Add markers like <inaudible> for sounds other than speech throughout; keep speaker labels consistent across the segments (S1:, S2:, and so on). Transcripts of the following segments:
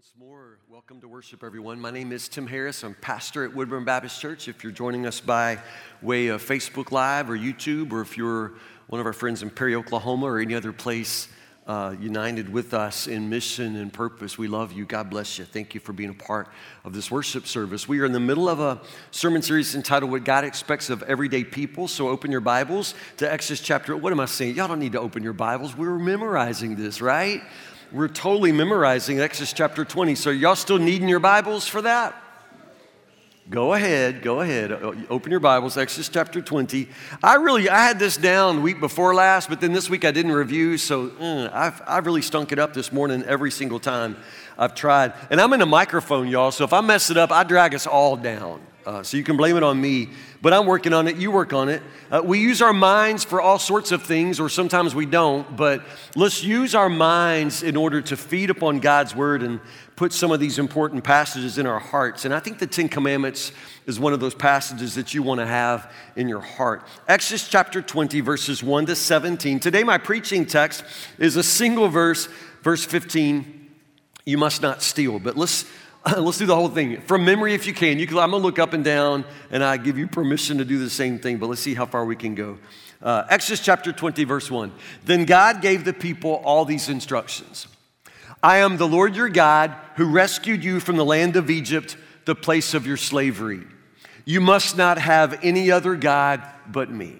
S1: Once more, welcome to worship, everyone. My name is Tim Harris. I'm pastor at Woodburn Baptist Church. If you're joining us by way of Facebook Live or YouTube, or if you're one of our friends in Perry, Oklahoma, or any other place uh, united with us in mission and purpose, we love you. God bless you. Thank you for being a part of this worship service. We are in the middle of a sermon series entitled What God Expects of Everyday People. So open your Bibles to Exodus chapter. What am I saying? Y'all don't need to open your Bibles. We were memorizing this, right? We're totally memorizing Exodus chapter 20. So, y'all still needing your Bibles for that? Go ahead, go ahead. Open your Bibles, Exodus chapter 20. I really, I had this down week before last, but then this week I didn't review, so mm, I've, I've really stunk it up this morning every single time I've tried. And I'm in a microphone, y'all, so if I mess it up, I drag us all down. Uh, so you can blame it on me, but I'm working on it. You work on it. Uh, we use our minds for all sorts of things, or sometimes we don't, but let's use our minds in order to feed upon God's word and put some of these important passages in our hearts. And I think the Ten Commandments is one of those passages that you want to have in your heart. Exodus chapter 20, verses 1 to 17. Today, my preaching text is a single verse, verse 15. You must not steal. But let's <laughs> Let's do the whole thing. From memory, if you can. You can I'm going to look up and down, and I give you permission to do the same thing, but let's see how far we can go. Uh, Exodus chapter 20, verse 1. Then God gave the people all these instructions I am the Lord your God who rescued you from the land of Egypt, the place of your slavery. You must not have any other God but me.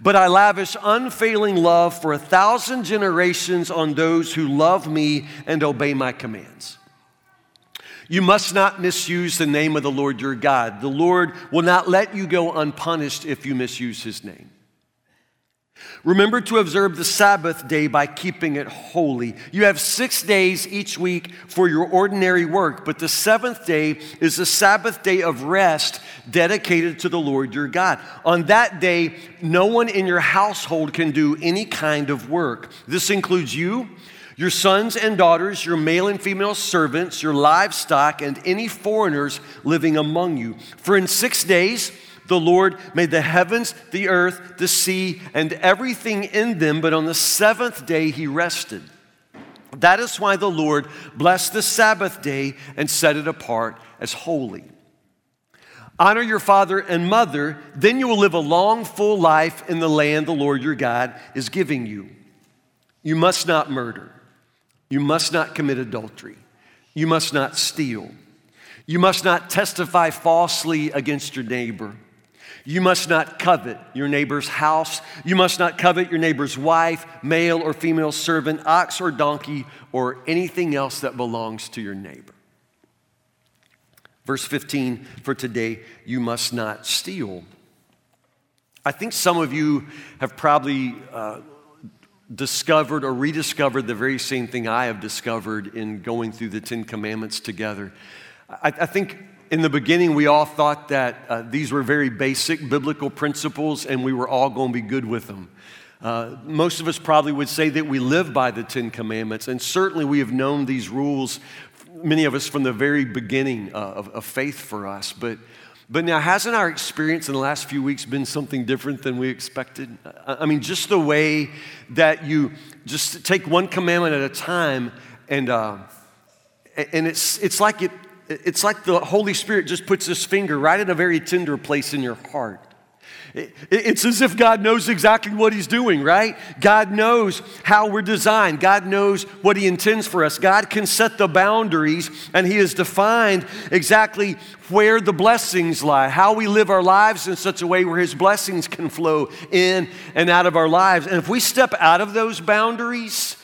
S1: But I lavish unfailing love for a thousand generations on those who love me and obey my commands. You must not misuse the name of the Lord your God. The Lord will not let you go unpunished if you misuse his name. Remember to observe the Sabbath day by keeping it holy. You have six days each week for your ordinary work, but the seventh day is the Sabbath day of rest dedicated to the Lord your God. On that day, no one in your household can do any kind of work. This includes you your sons and daughters, your male and female servants, your livestock, and any foreigners living among you. For in six days the Lord made the heavens, the earth, the sea, and everything in them, but on the seventh day he rested. That is why the Lord blessed the Sabbath day and set it apart as holy. Honor your father and mother, then you will live a long, full life in the land the Lord your God is giving you. You must not murder. You must not commit adultery. You must not steal. You must not testify falsely against your neighbor. You must not covet your neighbor's house. You must not covet your neighbor's wife, male or female servant, ox or donkey, or anything else that belongs to your neighbor. Verse 15 for today, you must not steal. I think some of you have probably uh, discovered or rediscovered the very same thing I have discovered in going through the Ten Commandments together. I, I think in the beginning we all thought that uh, these were very basic biblical principles and we were all going to be good with them. Uh, most of us probably would say that we live by the Ten Commandments, and certainly we have known these rules, many of us from the very beginning uh, of, of faith for us. But but now, hasn't our experience in the last few weeks been something different than we expected? I mean, just the way that you just take one commandment at a time, and uh, and it's it's like it it's like the Holy Spirit just puts His finger right at a very tender place in your heart, it's as if God knows exactly what He's doing, right? God knows how we're designed. God knows what He intends for us. God can set the boundaries, and He has defined exactly where the blessings lie, how we live our lives in such a way where His blessings can flow in and out of our lives. And if we step out of those boundaries,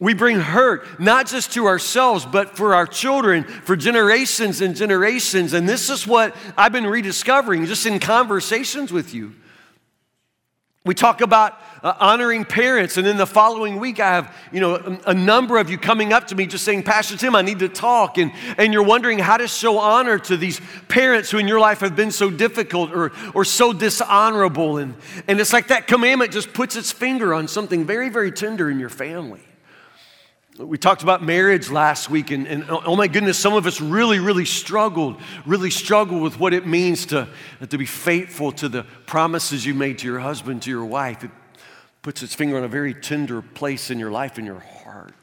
S1: we bring hurt, not just to ourselves, but for our children, for generations and generations. And this is what I've been rediscovering just in conversations with you. We talk about uh, honoring parents, and in the following week, I have you know a, a, number of you coming up to me just saying, Pastor Tim, I need to talk, and and you're wondering how to show honor to these parents who in your life have been so difficult or or so dishonorable, and and it's like that commandment just puts its finger on something very very tender in your family. We talked about marriage last week, and, and, oh my goodness, some of us really, really struggled, really struggled with what it means to, to be faithful to the promises you made to your husband, to your wife. It puts its finger on a very tender place in your life, in your heart.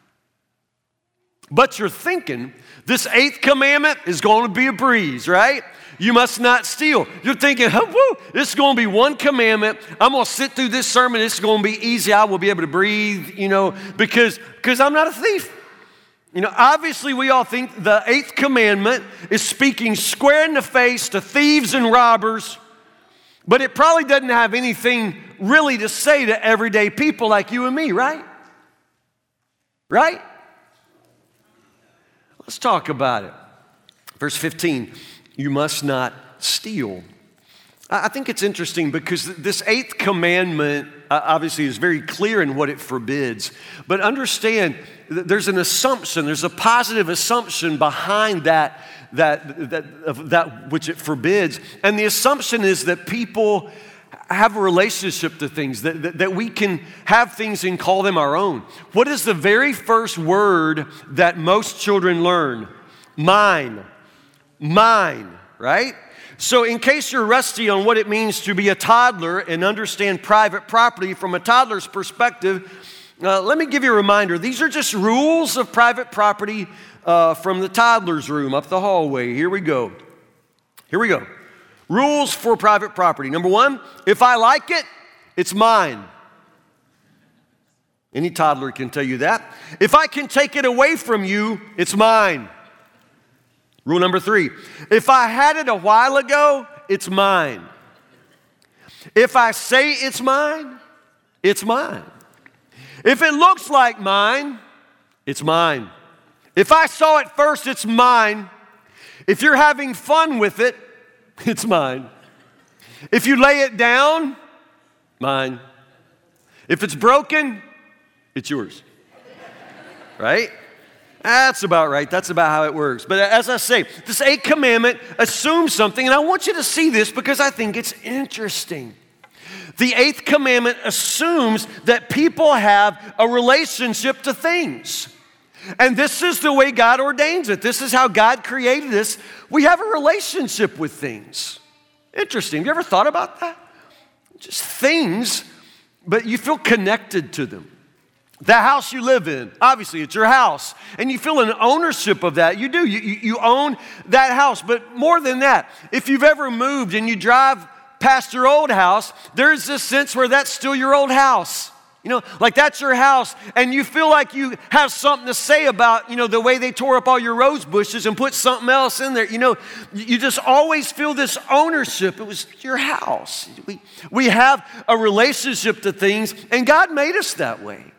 S1: But you're thinking this eighth commandment is going to be a breeze, right? You must not steal. You're thinking, oh, woo, this is going to be one commandment. I'm going to sit through this sermon. Is going to be easy. I will be able to breathe, you know, because, because I'm not a thief. You know, obviously, we all think the eighth commandment is speaking square in the face to thieves and robbers, but it probably doesn't have anything really to say to everyday people like you and me, right? Right? Let's talk about it. Verse 15 you must not steal. I think it's interesting because this eighth commandment uh, obviously is very clear in what it forbids. But understand, there's an assumption, there's a positive assumption behind that, that, that, that which it forbids. And the assumption is that people have a relationship to things, that, that, that, we can have things and call them our own. What is the very first word that most children learn? Mine mine, right? So, in case you're rusty on what it means to be a toddler and understand private property from a toddler's perspective, uh, let me give you a reminder. These are just rules of private property uh, from the toddler's room up the hallway. Here we go. Here we go. Rules for private property. Number one, if I like it, it's mine. Any toddler can tell you that. If I can take it away from you, it's mine. Rule number three if I had it a while ago, it's mine. If I say it's mine, it's mine. If it looks like mine, it's mine. If I saw it first, it's mine. If you're having fun with it, <laughs> it's mine. If you lay it down, mine. If it's broken, it's yours. Right? That's about right. That's about how it works. But as I say, this eighth commandment assumes something, and I want you to see this because I think it's interesting. The eighth commandment assumes that people have a relationship to things. And this is the way God ordains it. This is how God created this. We have a relationship with things. Interesting. Have you ever thought about that? Just things, but you feel connected to them. The house you live in, obviously, it's your house, and you feel an ownership of that. You do, you, you own that house. But more than that, if you've ever moved and you drive past your old house, there's this sense where that's still your old house. You know, like that's your house, and you feel like you have something to say about, you know, the way they tore up all your rose bushes and put something else in there. You know, you just always feel this ownership. It was your house. We, we have a relationship to things, and God made us that way.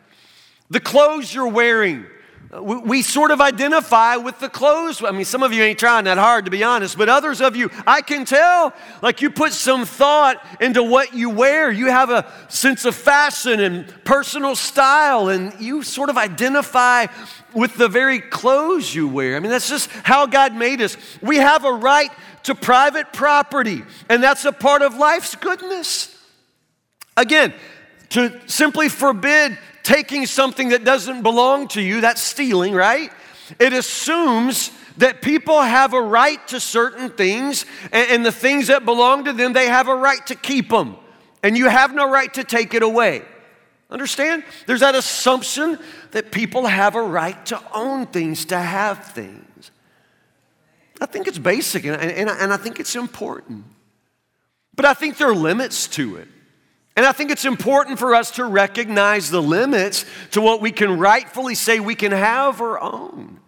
S1: The clothes you're wearing, uh, we, sort of identify with the clothes. I mean, some of you ain't trying that hard, to be honest, but others of you, I can tell, like you put some thought into what you wear. You have a sense of fashion and personal style, and you sort of identify with the very clothes you wear. I mean, that's just how God made us. We have a right to private property, and that's a part of life's goodness. Again, to simply forbid taking something that doesn't belong to you, that's stealing, right? It assumes that people have a right to certain things, and, and, the things that belong to them, they have a right to keep them, and you have no right to take it away. Understand? There's that assumption that people have a right to own things, to have things. I think it's basic, and, and, and I think it's important. But I think there are limits to it. And I think it's important for us to recognize the limits to what we can rightfully say we can have or own.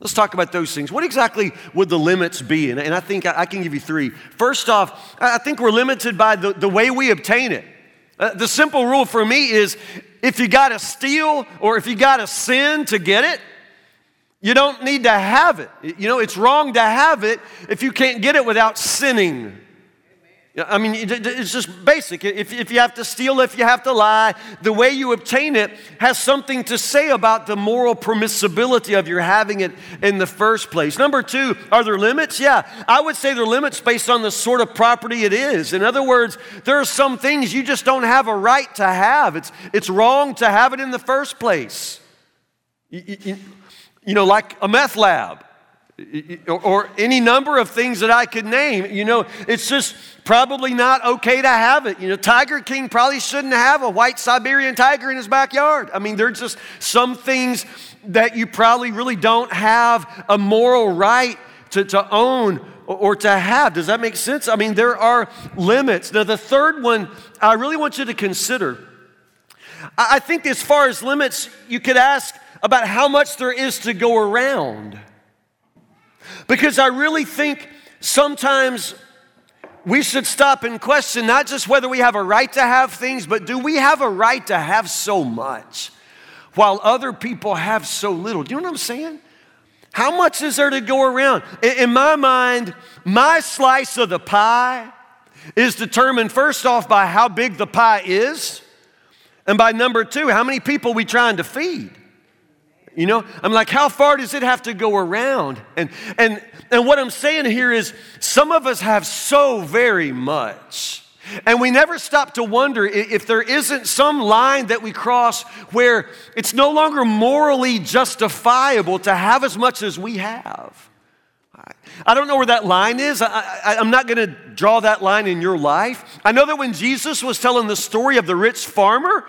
S1: Let's talk about those things. What exactly would the limits be? And, and I think I, I, can give you three. First off, I think we're limited by the, the way we obtain it. Uh, the simple rule for me is if you got to steal or if you got to sin to get it, you don't need to have it. You know, it's wrong to have it if you can't get it without sinning. I mean, it's just basic. If, if you have to steal, if you have to lie, the way you obtain it has something to say about the moral permissibility of your having it in the first place. Number two, are there limits? Yeah, I would say there are limits based on the sort of property it is. In other words, there are some things you just don't have a right to have. It's, it's wrong to have it in the first place. You, you, you know, like a meth lab or any number of things that I could name. You know, it's just probably not okay to have it. You know, Tiger King probably shouldn't have a white Siberian tiger in his backyard. I mean, there's just some things that you probably really don't have a moral right to, to own or to have. Does that make sense? I mean, there are limits. Now, the third one I really want you to consider. I think as far as limits, you could ask about how much there is to go around. Because I really think sometimes we should stop and question not just whether we have a right to have things, but do we have a right to have so much while other people have so little? Do you know what I'm saying? How much is there to go around? In my mind, my slice of the pie is determined first off by how big the pie is, and by number two, how many people we trying to feed. You know, I'm like, how far does it have to go around? And and and what I'm saying here is some of us have so very much. And we never stop to wonder if there isn't some line that we cross where it's no longer morally justifiable to have as much as we have. I don't know where that line is. I, am not going to draw that line in your life. I know that when Jesus was telling the story of the rich farmer,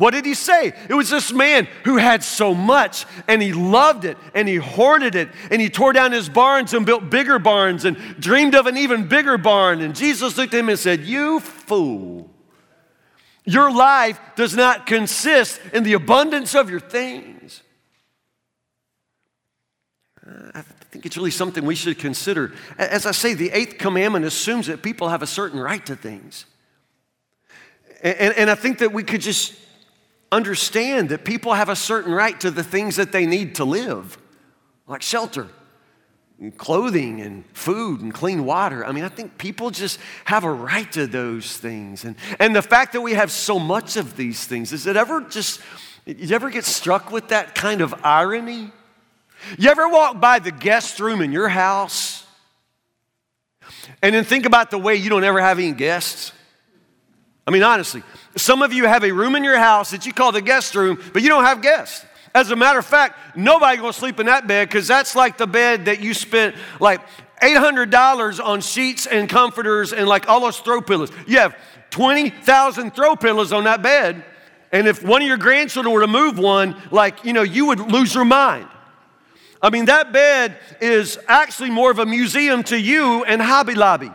S1: what did he say? It was this man who had so much and he loved it and he hoarded it and he tore down his barns and built bigger barns and dreamed of an even bigger barn. And Jesus looked at him and said, You fool. Your life does not consist in the abundance of your things. Uh, I think it's really something we should consider. As I say, the eighth commandment assumes that people have a certain right to things. And, and I think that we could just understand that people have a certain right to the things that they need to live, like shelter, and clothing, and food, and clean water. I mean, I think people just have a right to those things. And, and the fact that we have so much of these things, is it ever just, you ever get struck with that kind of irony? You ever walk by the guest room in your house and then think about the way you don't ever have any guests? I mean, honestly, some of you have a room in your house that you call the guest room, but you don't have guests. As a matter of fact, nobody gonna sleep in that bed because that's like the bed that you spent like $800 on sheets and comforters and like all those throw pillows. You have 20,000 throw pillows on that bed. And if one of your grandchildren were to move one, like, you know, you would lose your mind. I mean, that bed is actually more of a museum to you and Hobby Lobby.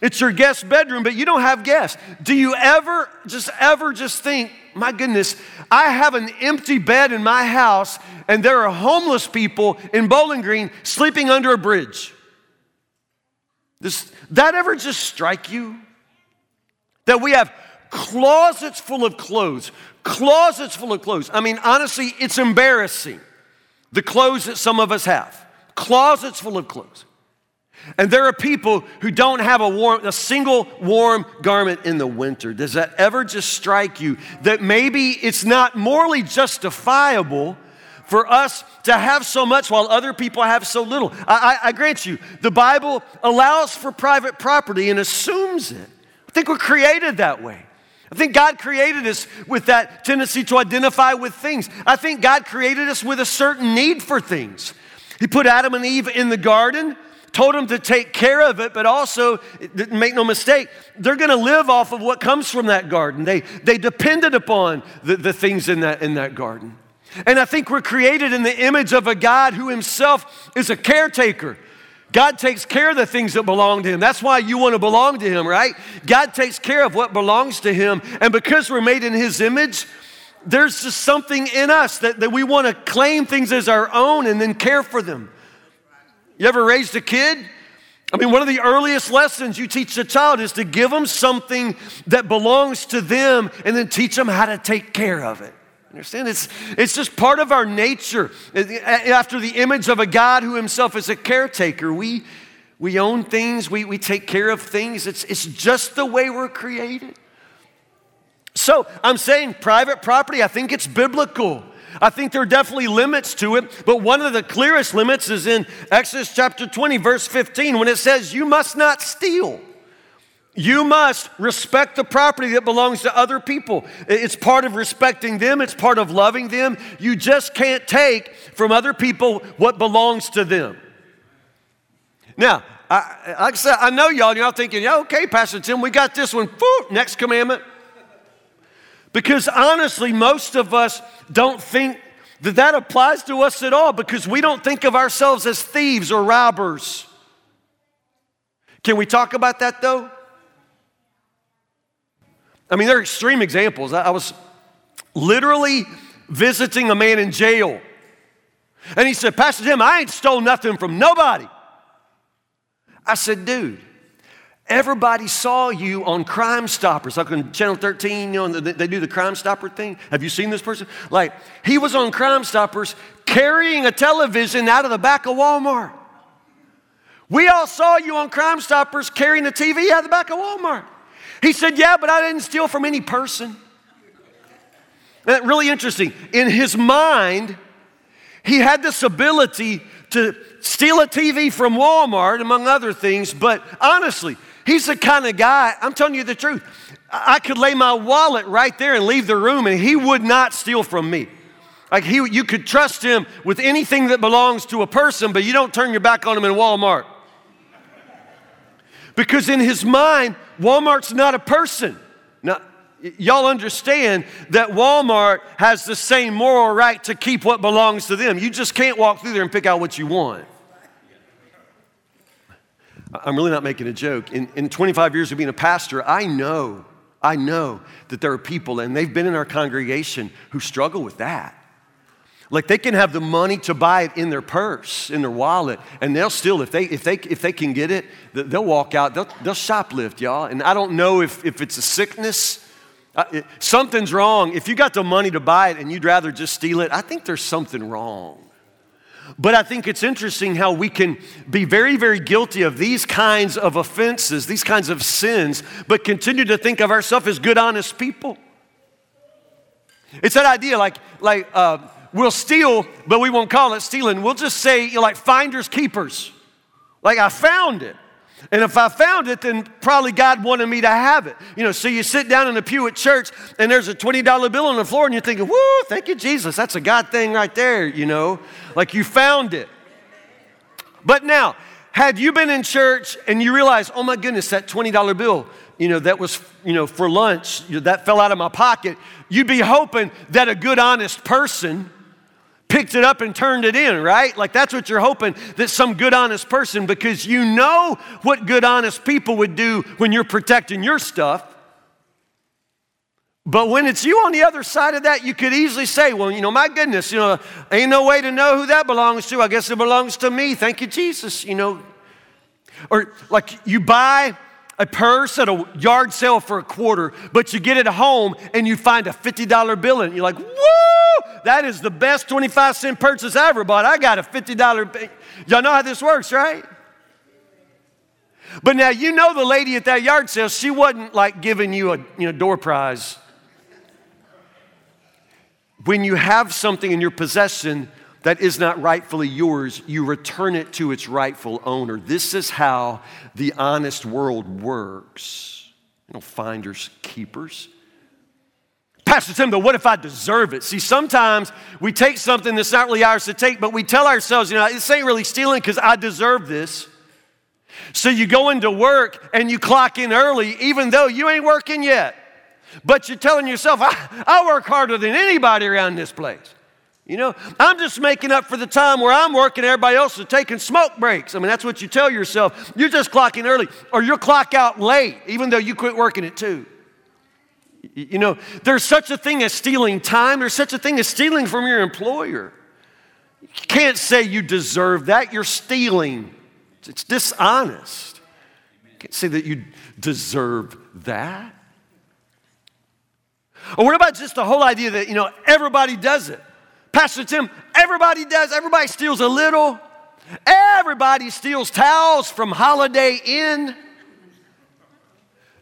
S1: It's your guest bedroom, but you don't have guests. Do you ever, just ever just think, my goodness, I have an empty bed in my house and there are homeless people in Bowling Green sleeping under a bridge? Does that ever just strike you? That we have closets full of clothes, closets full of clothes. I mean, honestly, it's embarrassing the clothes that some of us have. Closets full of clothes. And there are people who don't have a warm, a single warm garment in the winter. Does that ever just strike you that maybe it's not morally justifiable for us to have so much while other people have so little? I, I, I grant you, the Bible allows for private property and assumes it. I think we're created that way. I think God created us with that tendency to identify with things. I think God created us with a certain need for things. He put Adam and Eve in the garden told them to take care of it, but also, make no mistake, they're going to live off of what comes from that garden. They, they depended upon the, the things in that, in that garden. And I think we're created in the image of a God who himself is a caretaker. God takes care of the things that belong to Him. That's why you want to belong to Him, right? God takes care of what belongs to Him. And because we're made in His image, there's just something in us that, that we want to claim things as our own and then care for them. You ever raised a kid? I mean, one of the earliest lessons you teach a child is to give them something that belongs to them and then teach them how to take care of it. Understand? It's, it's just part of our nature. After the image of a God who himself is a caretaker, we, we own things, we, we take care of things. It's, it's just the way we're created. So I'm saying private property, I think it's biblical. I think there are definitely limits to it, but one of the clearest limits is in Exodus chapter 20, verse 15, when it says, You must not steal. You must respect the property that belongs to other people. It's part of respecting them, it's part of loving them. You just can't take from other people what belongs to them. Now, I, like I said, I know y'all, y'all thinking, yeah, okay, Pastor Tim, we got this one. Next commandment. Because honestly, most of us don't think that that applies to us at all because we don't think of ourselves as thieves or robbers. Can we talk about that though? I mean, there are extreme examples. I was literally visiting a man in jail. And he said, Pastor Jim, I ain't stole nothing from nobody. I said, dude, everybody saw you on Crime Stoppers, like on Channel 13, you know, they do the Crime Stopper thing. Have you seen this person? Like, he was on Crime Stoppers carrying a television out of the back of Walmart. We all saw you on Crime Stoppers carrying a TV out of the back of Walmart. He said, Yeah, but I didn't steal from any person. And really interesting. In his mind, he had this ability to steal a TV from Walmart, among other things, but honestly, he's the kind of guy, I'm telling you the truth. I could lay my wallet right there and leave the room, and he would not steal from me. Like he, you could trust him with anything that belongs to a person, but you don't turn your back on him in Walmart. Because in his mind, Walmart's not a person. Now, y'all understand that Walmart has the same moral right to keep what belongs to them. You just can't walk through there and pick out what you want. I'm really not making a joke. In, in 25 years of being a pastor, I know, I know that there are people, and they've been in our congregation, who struggle with that. Like they can have the money to buy it in their purse, in their wallet, and they'll still, if they, if they, if they can get it, they'll walk out, they'll, they'll shoplift, y'all. And I don't know if, if it's a sickness, uh, it, something's wrong. If you got the money to buy it and you'd rather just steal it, I think there's something wrong. But I think it's interesting how we can be very, very guilty of these kinds of offenses, these kinds of sins, but continue to think of ourselves as good, honest people. It's that idea like, like uh, we'll steal, but we won't call it stealing. We'll just say, you know, like finders keepers. Like I found it. And if I found it, then probably God wanted me to have it. You know, so you sit down in a pew at church and there's a $20 bill on the floor and you're thinking, whoo, thank you, Jesus. That's a God thing right there, you know, like you found it. But now, had you been in church and you realize, oh my goodness, that $20 bill, you know, that was, you know, for lunch, that fell out of my pocket, you'd be hoping that a good, honest person picked it up and turned it in, right? Like that's what you're hoping that some good, honest person, because you know what good, honest people would do when you're protecting your stuff. But when it's you on the other side of that, you could easily say, well, you know, my goodness, you know, ain't no way to know who that belongs to. I guess it belongs to me. Thank you, Jesus, you know. Or like you buy a purse at a yard sale for a quarter, but you get it home and you find a $50 bill in it. You're like, woo, that is the best 25 cent purchase I ever bought. I got a $50. Y'all know how this works, right? But now you know the lady at that yard sale, she wasn't like giving you a you know, door prize. When you have something in your possession that is not rightfully yours, you return it to its rightful owner. This is how the honest world works. You know, finders, keepers. Pastor Tim, but what if I deserve it? See, sometimes we take something that's not really ours to take, but we tell ourselves, you know, this ain't really stealing because I deserve this. So you go into work and you clock in early, even though you ain't working yet. But you're telling yourself, I, I work harder than anybody around this place. You know, I'm just making up for the time where I'm working, everybody else is taking smoke breaks. I mean, that's what you tell yourself. You're just clocking early, or you'll clock out late, even though you quit working at two. You know, there's such a thing as stealing time, there's such a thing as stealing from your employer. You can't say you deserve that, you're stealing. It's dishonest. You can't say that you deserve that. Or what about just the whole idea that, you know, everybody does it? Pastor Tim, everybody does, everybody steals a little. Everybody steals towels from Holiday Inn.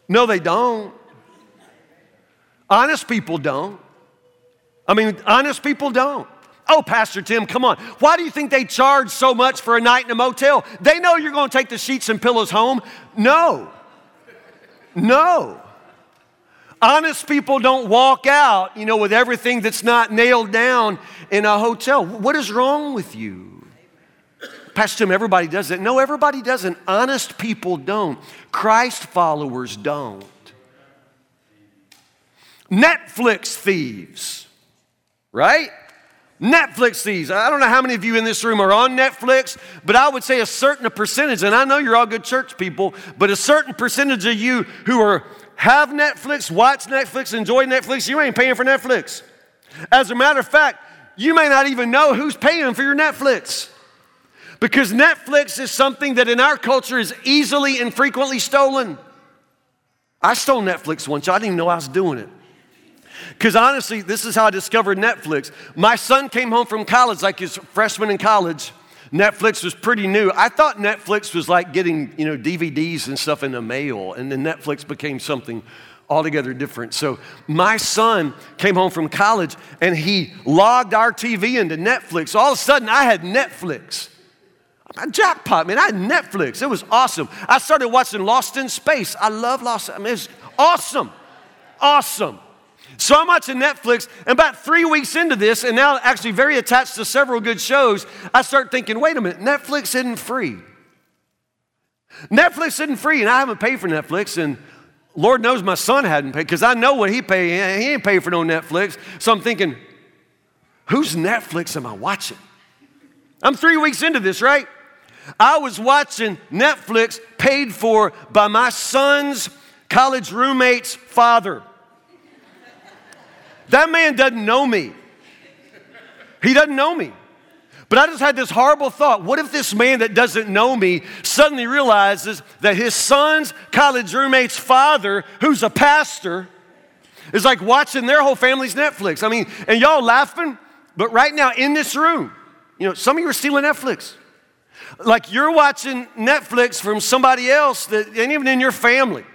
S1: No, they don't. Honest people don't. I mean, honest people don't. Oh, Pastor Tim, come on. Why do you think they charge so much for a night in a motel? They know you're going to take the sheets and pillows home. No. No. Honest people don't walk out, you know, with everything that's not nailed down in a hotel. What is wrong with you? Pastor Tim, everybody does it. No, everybody doesn't. Honest people don't. Christ followers don't. Netflix thieves, right? Netflix thieves. I don't know how many of you in this room are on Netflix, but I would say a certain percentage, and I know you're all good church people, but a certain percentage of you who are have Netflix, watch Netflix, enjoy Netflix, you ain't paying for Netflix. As a matter of fact, you may not even know who's paying for your Netflix. Because Netflix is something that in our culture is easily and frequently stolen. I stole Netflix once, I didn't even know I was doing it. Because honestly, this is how I discovered Netflix. My son came home from college, like his freshman in college. Netflix was pretty new. I thought Netflix was like getting, you know, DVDs and stuff in the mail, and then Netflix became something altogether different. So my son came home from college and he logged our TV into Netflix. All of a sudden, I had Netflix. A jackpot, man. I had Netflix. It was awesome. I started watching Lost in Space. I love Lost. I mean, it's awesome. Awesome. So I'm watching Netflix, and about three weeks into this, and now actually very attached to several good shows, I start thinking, wait a minute, Netflix isn't free. Netflix isn't free, and I haven't paid for Netflix, and Lord knows my son hadn't paid, because I know what he paid. He ain't paid for no Netflix. So I'm thinking, whose Netflix am I watching? I'm three weeks into this, right? I was watching Netflix paid for by my son's college roommate's father. That man doesn't know me. He doesn't know me. But I just had this horrible thought what if this man that doesn't know me suddenly realizes that his son's college roommate's father, who's a pastor, is like watching their whole family's Netflix? I mean, and y'all laughing, but right now in this room, you know, some of you are stealing Netflix. Like you're watching Netflix from somebody else that ain't even in your family.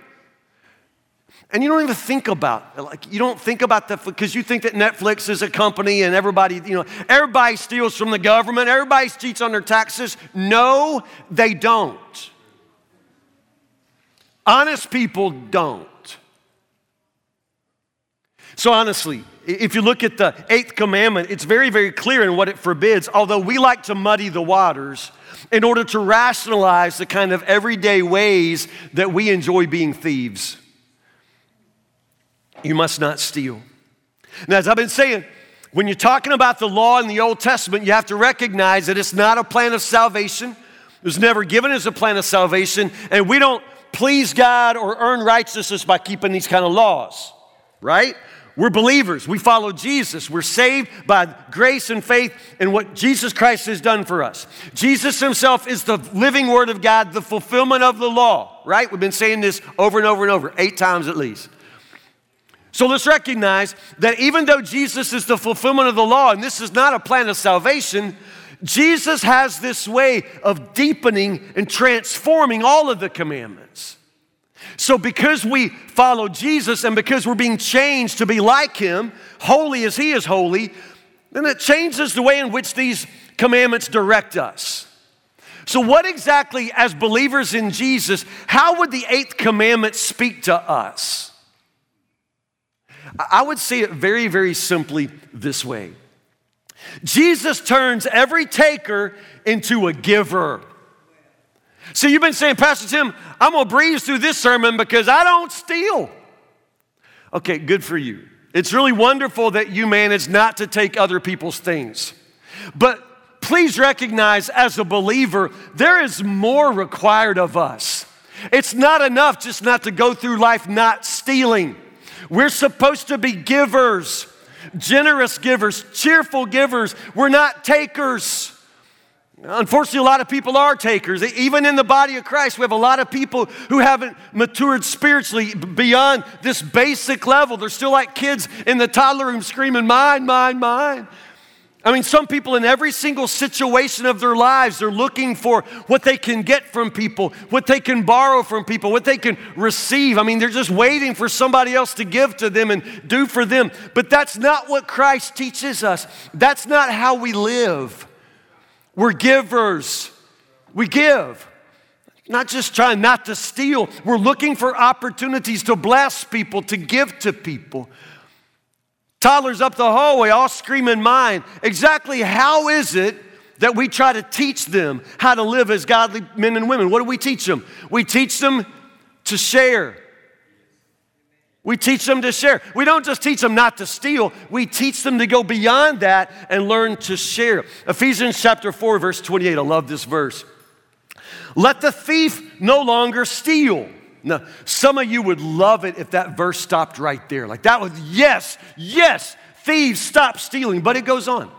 S1: And you don't even think about like you don't think about the because you think that Netflix is a company and everybody, you know, everybody steals from the government, everybody cheats on their taxes. No, they don't. Honest people don't. So honestly, if you look at the eighth commandment, it's very, very clear in what it forbids, although we like to muddy the waters in order to rationalize the kind of everyday ways that we enjoy being thieves. You must not steal. Now, as I've been saying, when you're talking about the law in the Old Testament, you have to recognize that it's not a plan of salvation. It was never given as a plan of salvation, and we don't please God or earn righteousness by keeping these kind of laws, right? We're believers. We follow Jesus. We're saved by grace and faith in what Jesus Christ has done for us. Jesus himself is the living word of God, the fulfillment of the law, right? We've been saying this over and over and over, eight times at least. So let's recognize that even though Jesus is the fulfillment of the law, and this is not a plan of salvation, Jesus has this way of deepening and transforming all of the commandments. So, because we follow Jesus and because we're being changed to be like Him, holy as He is holy, then it changes the way in which these commandments direct us. So, what exactly, as believers in Jesus, how would the eighth commandment speak to us? I would say it very, very simply this way Jesus turns every taker into a giver. So you've been saying, Pastor Tim, I'm gonna breeze through this sermon because I don't steal. Okay, good for you. It's really wonderful that you manage not to take other people's things. But please recognize as a believer, there is more required of us. It's not enough just not to go through life not stealing. We're supposed to be givers, generous givers, cheerful givers. We're not takers. Unfortunately, a lot of people are takers. Even in the body of Christ, we have a lot of people who haven't matured spiritually beyond this basic level. They're still like kids in the toddler room screaming, Mine, mine, mine. I mean, some people in every single situation of their lives, they're looking for what they can get from people, what they can borrow from people, what they can receive. I mean, they're just waiting for somebody else to give to them and do for them. But that's not what Christ teaches us. That's not how we live. We're givers, we give. Not just trying not to steal, we're looking for opportunities to bless people, to give to people. Toddlers up the hallway, all screaming mine. Exactly how is it that we try to teach them how to live as godly men and women? What do we teach them? We teach them to share. We teach them to share. We don't just teach them not to steal, we teach them to go beyond that and learn to share. Ephesians chapter 4, verse 28. I love this verse. Let the thief no longer steal now, some of you would love it if that verse stopped right there. Like that was, yes, yes, thieves stop stealing. But it goes on.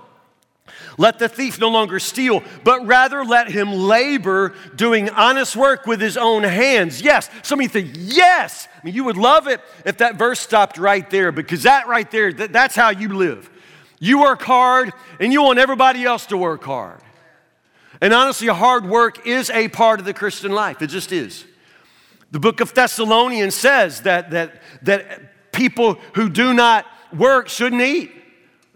S1: Let the thief no longer steal, but rather let him labor doing honest work with his own hands. Yes. Some of you think, yes. I mean, you would love it if that verse stopped right there because that right there, that, that's how you live. You work hard and you want everybody else to work hard. And honestly, hard work is a part of the Christian life. It just is. The book of Thessalonians says that, that, that people who do not work shouldn't eat.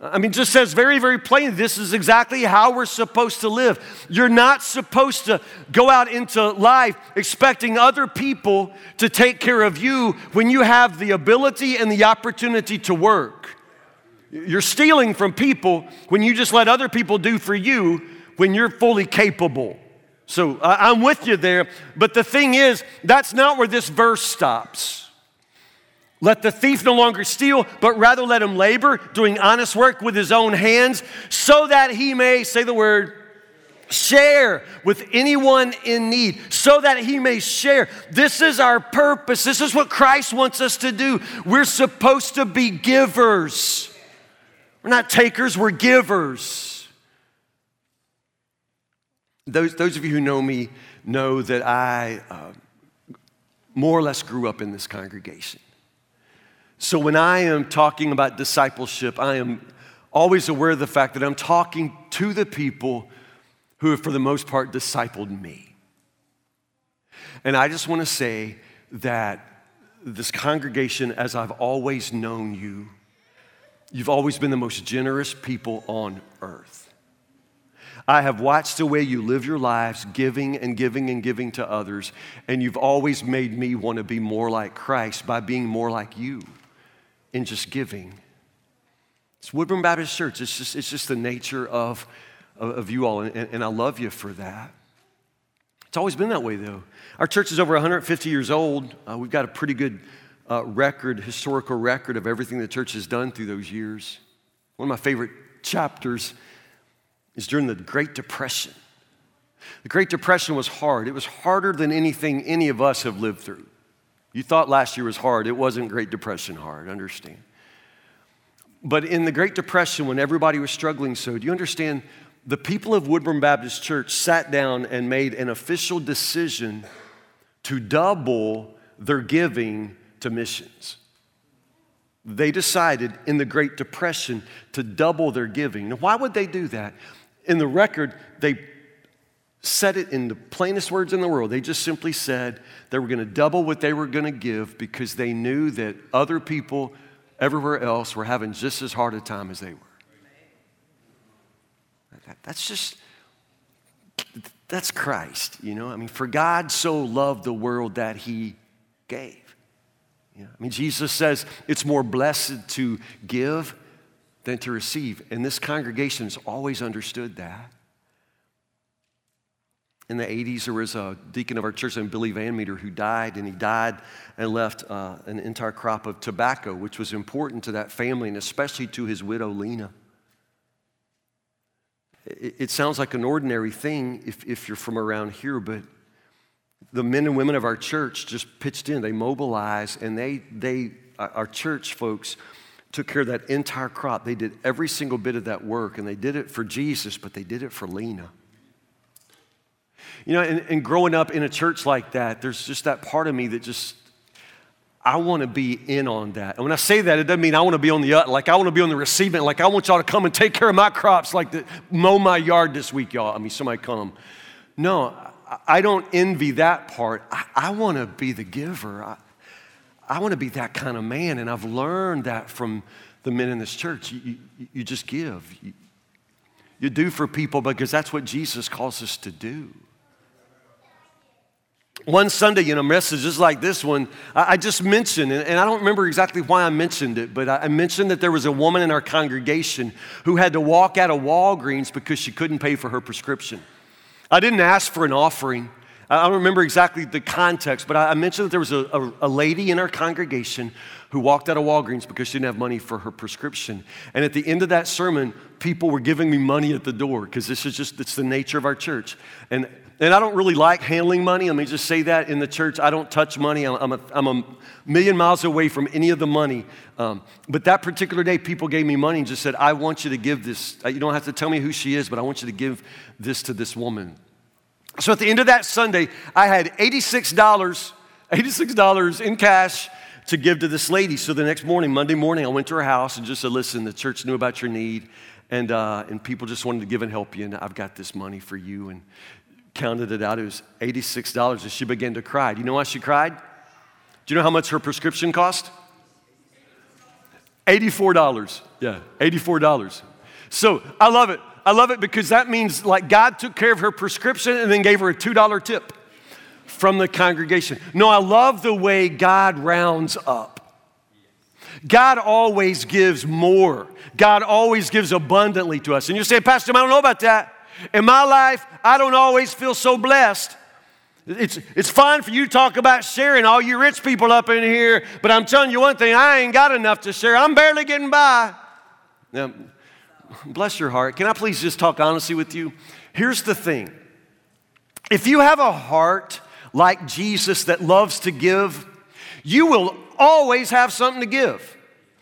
S1: I mean, just says very, very plainly, this is exactly how we're supposed to live. You're not supposed to go out into life expecting other people to take care of you when you have the ability and the opportunity to work. You're stealing from people when you just let other people do for you when you're fully capable. So I'm with you there. But the thing is, that's not where this verse stops. Let the thief no longer steal, but rather let him labor, doing honest work with his own hands, so that he may, say the word, share with anyone in need, so that he may share. This is our purpose. This is what Christ wants us to do. We're supposed to be givers. We're not takers, we're givers. Those, those of you who know me know that I uh, more or less grew up in this congregation. So when I am talking about discipleship, I am always aware of the fact that I'm talking to the people who have, for the most part, discipled me. And I just want to say that this congregation, as I've always known you, you've always been the most generous people on earth. I have watched the way you live your lives, giving and giving and giving to others, and you've always made me want to be more like Christ by being more like you in just giving. It's Woodburn Baptist Church. It's just, it's just the nature of, of, you all, and, and I love you for that. It's always been that way, though. Our church is over 150 years old. Uh, we've got a pretty good uh, record, historical record of everything the church has done through those years. One of my favorite chapters is during the Great Depression. The Great Depression was hard. It was harder than anything any of us have lived through. You thought last year was hard. It wasn't Great Depression hard, understand. But in the Great Depression, when everybody was struggling so, do you understand? The people of Woodburn Baptist Church sat down and made an official decision to double their giving to missions. They decided in the Great Depression to double their giving. Now, why would they do that? In the record, they said it in the plainest words in the world. They just simply said they were going to double what they were going to give because they knew that other people everywhere else were having just as hard a time as they were. That's just, that's Christ, you know? I mean, for God so loved the world that he gave. I mean, Jesus says it's more blessed to give than to receive. And this congregation has always understood that. In the 80s, there was a deacon of our church named Billy Van Meter who died, and he died and left uh, an entire crop of tobacco, which was important to that family and especially to his widow, Lena. It, it sounds like an ordinary thing if, if you're from around here, but the men and women of our church just pitched in. They mobilized, and they, they our church folks, took care of that entire crop. They did every single bit of that work, and they did it for Jesus, but they did it for Lena. You know, and, and growing up in a church like that, there's just that part of me that just, I want to be in on that. And when I say that, it doesn't mean I want to be on the like I want to be on the receiving. Like I want y'all to come and take care of my crops, like the, mow my yard this week, y'all. I mean, somebody come. No, I don't envy that part. I, I want to be the giver. I, I want to be that kind of man, and I've learned that from the men in this church. You, you, just give. You, you do for people because that's what Jesus calls us to do. One Sunday in a message just like this one, I just mentioned, and I don't remember exactly why I mentioned it, but I mentioned that there was a woman in our congregation who had to walk out of Walgreens because she couldn't pay for her prescription. I didn't ask for an offering. I don't remember exactly the context, but I mentioned that there was a, a, a, lady in our congregation who walked out of Walgreens because she didn't have money for her prescription. And at the end of that sermon, people were giving me money at the door because this is just, it's the nature of our church. And and I don't really like handling money. Let me just say that in the church. I don't touch money. I'm, I'm, a, I'm a million miles away from any of the money. Um, but that particular day, people gave me money and just said, I want you to give this. Uh, you don't have to tell me who she is, but I want you to give this to this woman. So at the end of that Sunday, I had $86, $86 in cash to give to this lady. So the next morning, Monday morning, I went to her house and just said, Listen, the church knew about your need. And, uh, and people just wanted to give and help you, and I've got this money for you. And counted it out. It was $86, and she began to cry. Do you know why she cried? Do you know how much her prescription cost? $84. Yeah, $84. So I love it. I love it because that means like God took care of her prescription and then gave her a $2 tip from the congregation. No, I love the way God rounds up. God always gives more. God always gives abundantly to us. And you say, Pastor, I don't know about that. In my life, I don't always feel so blessed. It's, it's fine for you to talk about sharing, all you rich people up in here, but I'm telling you one thing, I ain't got enough to share. I'm barely getting by. Now, bless your heart. Can I please just talk honestly with you? Here's the thing if you have a heart like Jesus that loves to give, you will always have something to give.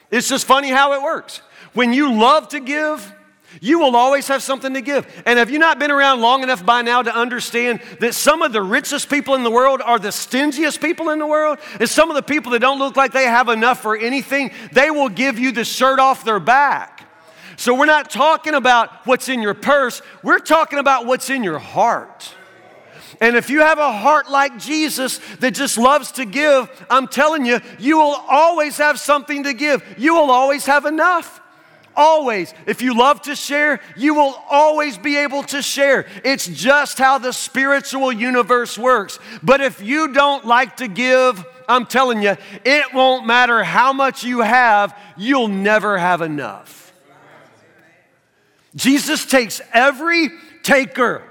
S1: It's just funny how it works. When you love to give, you will always have something to give. And have you not been around long enough by now to understand that some of the richest people in the world are the stingiest people in the world? And some of the people that don't look like they have enough for anything, they will give you the shirt off their back. So we're not talking about what's in your purse, we're talking about what's in your heart. And if you have a heart like Jesus that just loves to give, I'm telling you, you will always have something to give. You will always have enough. Always. If you love to share, you will always be able to share. It's just how the spiritual universe works. But if you don't like to give, I'm telling you, it won't matter how much you have, you'll never have enough. Jesus takes every taker,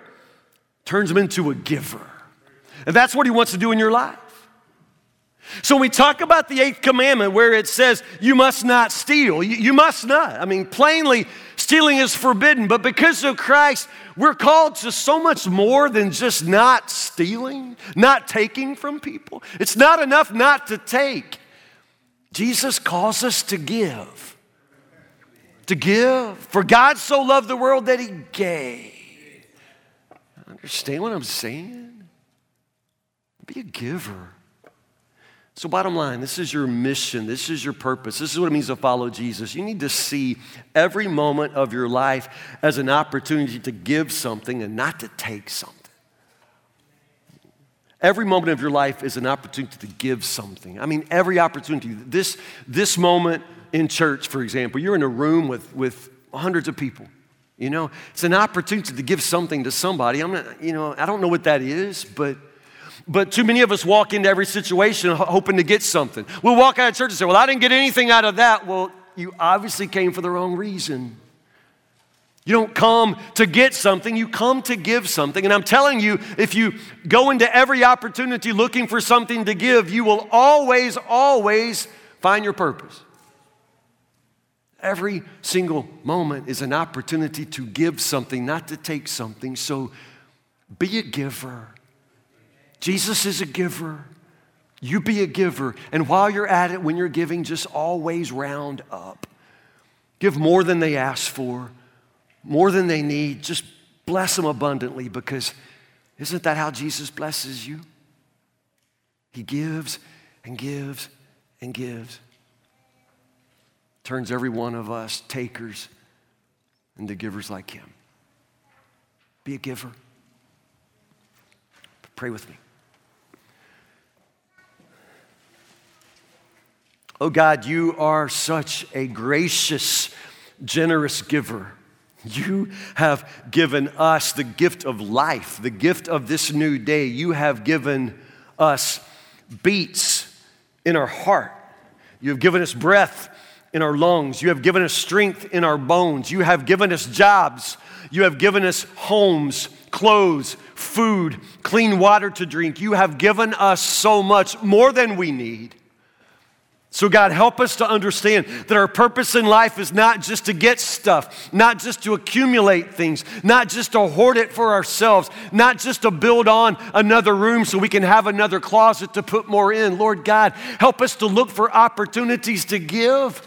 S1: turns him into a giver. And that's what he wants to do in your life. So we talk about the eighth commandment where it says, You must not steal. You, you, must not. I mean, plainly, stealing is forbidden, but because of Christ, we're called to so much more than just not stealing, not taking from people. It's not enough not to take. Jesus calls us to give. To give. For God so loved the world that he gave. Understand what I'm saying? Be a giver. So, bottom line, this is your mission. This is your purpose. This is what it means to follow Jesus. You need to see every moment of your life as an opportunity to give something and not to take something. Every moment of your life is an opportunity to give something. I mean, every opportunity. This, this moment in church, for example, you're in a room with, with hundreds of people. You know, it's an opportunity to give something to somebody. I'm not, you know, I don't know what that is, but but too many of us walk into every situation hoping to get something. We'll walk out of church and say, Well, I didn't get anything out of that. Well, you obviously came for the wrong reason. You don't come to get something, you come to give something. And I'm telling you, if you go into every opportunity looking for something to give, you will always, always find your purpose. Every single moment is an opportunity to give something, not to take something. So be a giver. Jesus is a giver. You be a giver. And while you're at it, when you're giving, just always round up. Give more than they ask for, more than they need. Just bless them abundantly because isn't that how Jesus blesses you? He gives and gives and gives. Turns every one of us takers into givers like him. Be a giver. Pray with me. Oh God, you are such a gracious, generous giver. You have given us the gift of life, the gift of this new day. You have given us beats in our heart. You have given us breath in our lungs. You have given us strength in our bones. You have given us jobs. You have given us homes, clothes, food, clean water to drink. You have given us so much more than we need. So, God, help us to understand that our purpose in life is not just to get stuff, not just to accumulate things, not just to hoard it for ourselves, not just to build on another room so we can have another closet to put more in. Lord God, help us to look for opportunities to give,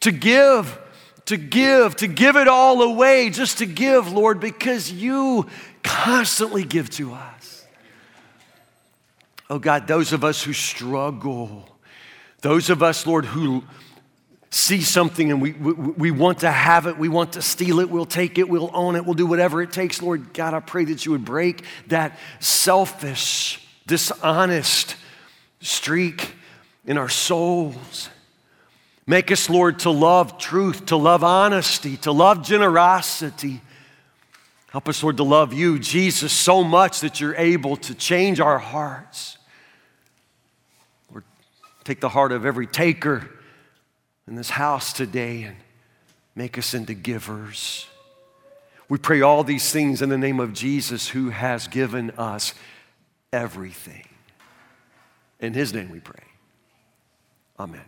S1: to give, to give, to give it all away, just to give, Lord, because you constantly give to us. Oh, God, those of us who struggle, those of us, Lord, who see something and we, we, we, want to have it, we want to steal it, we'll take it, we'll own it, we'll do whatever it takes, Lord God, I pray that you would break that selfish, dishonest streak in our souls. Make us, Lord, to love truth, to love honesty, to love generosity. Help us, Lord, to love you, Jesus, so much that you're able to change our hearts. Lord, take the heart of every taker in this house today and make us into givers. We pray all these things in the name of Jesus who has given us everything. In his name we pray. Amen.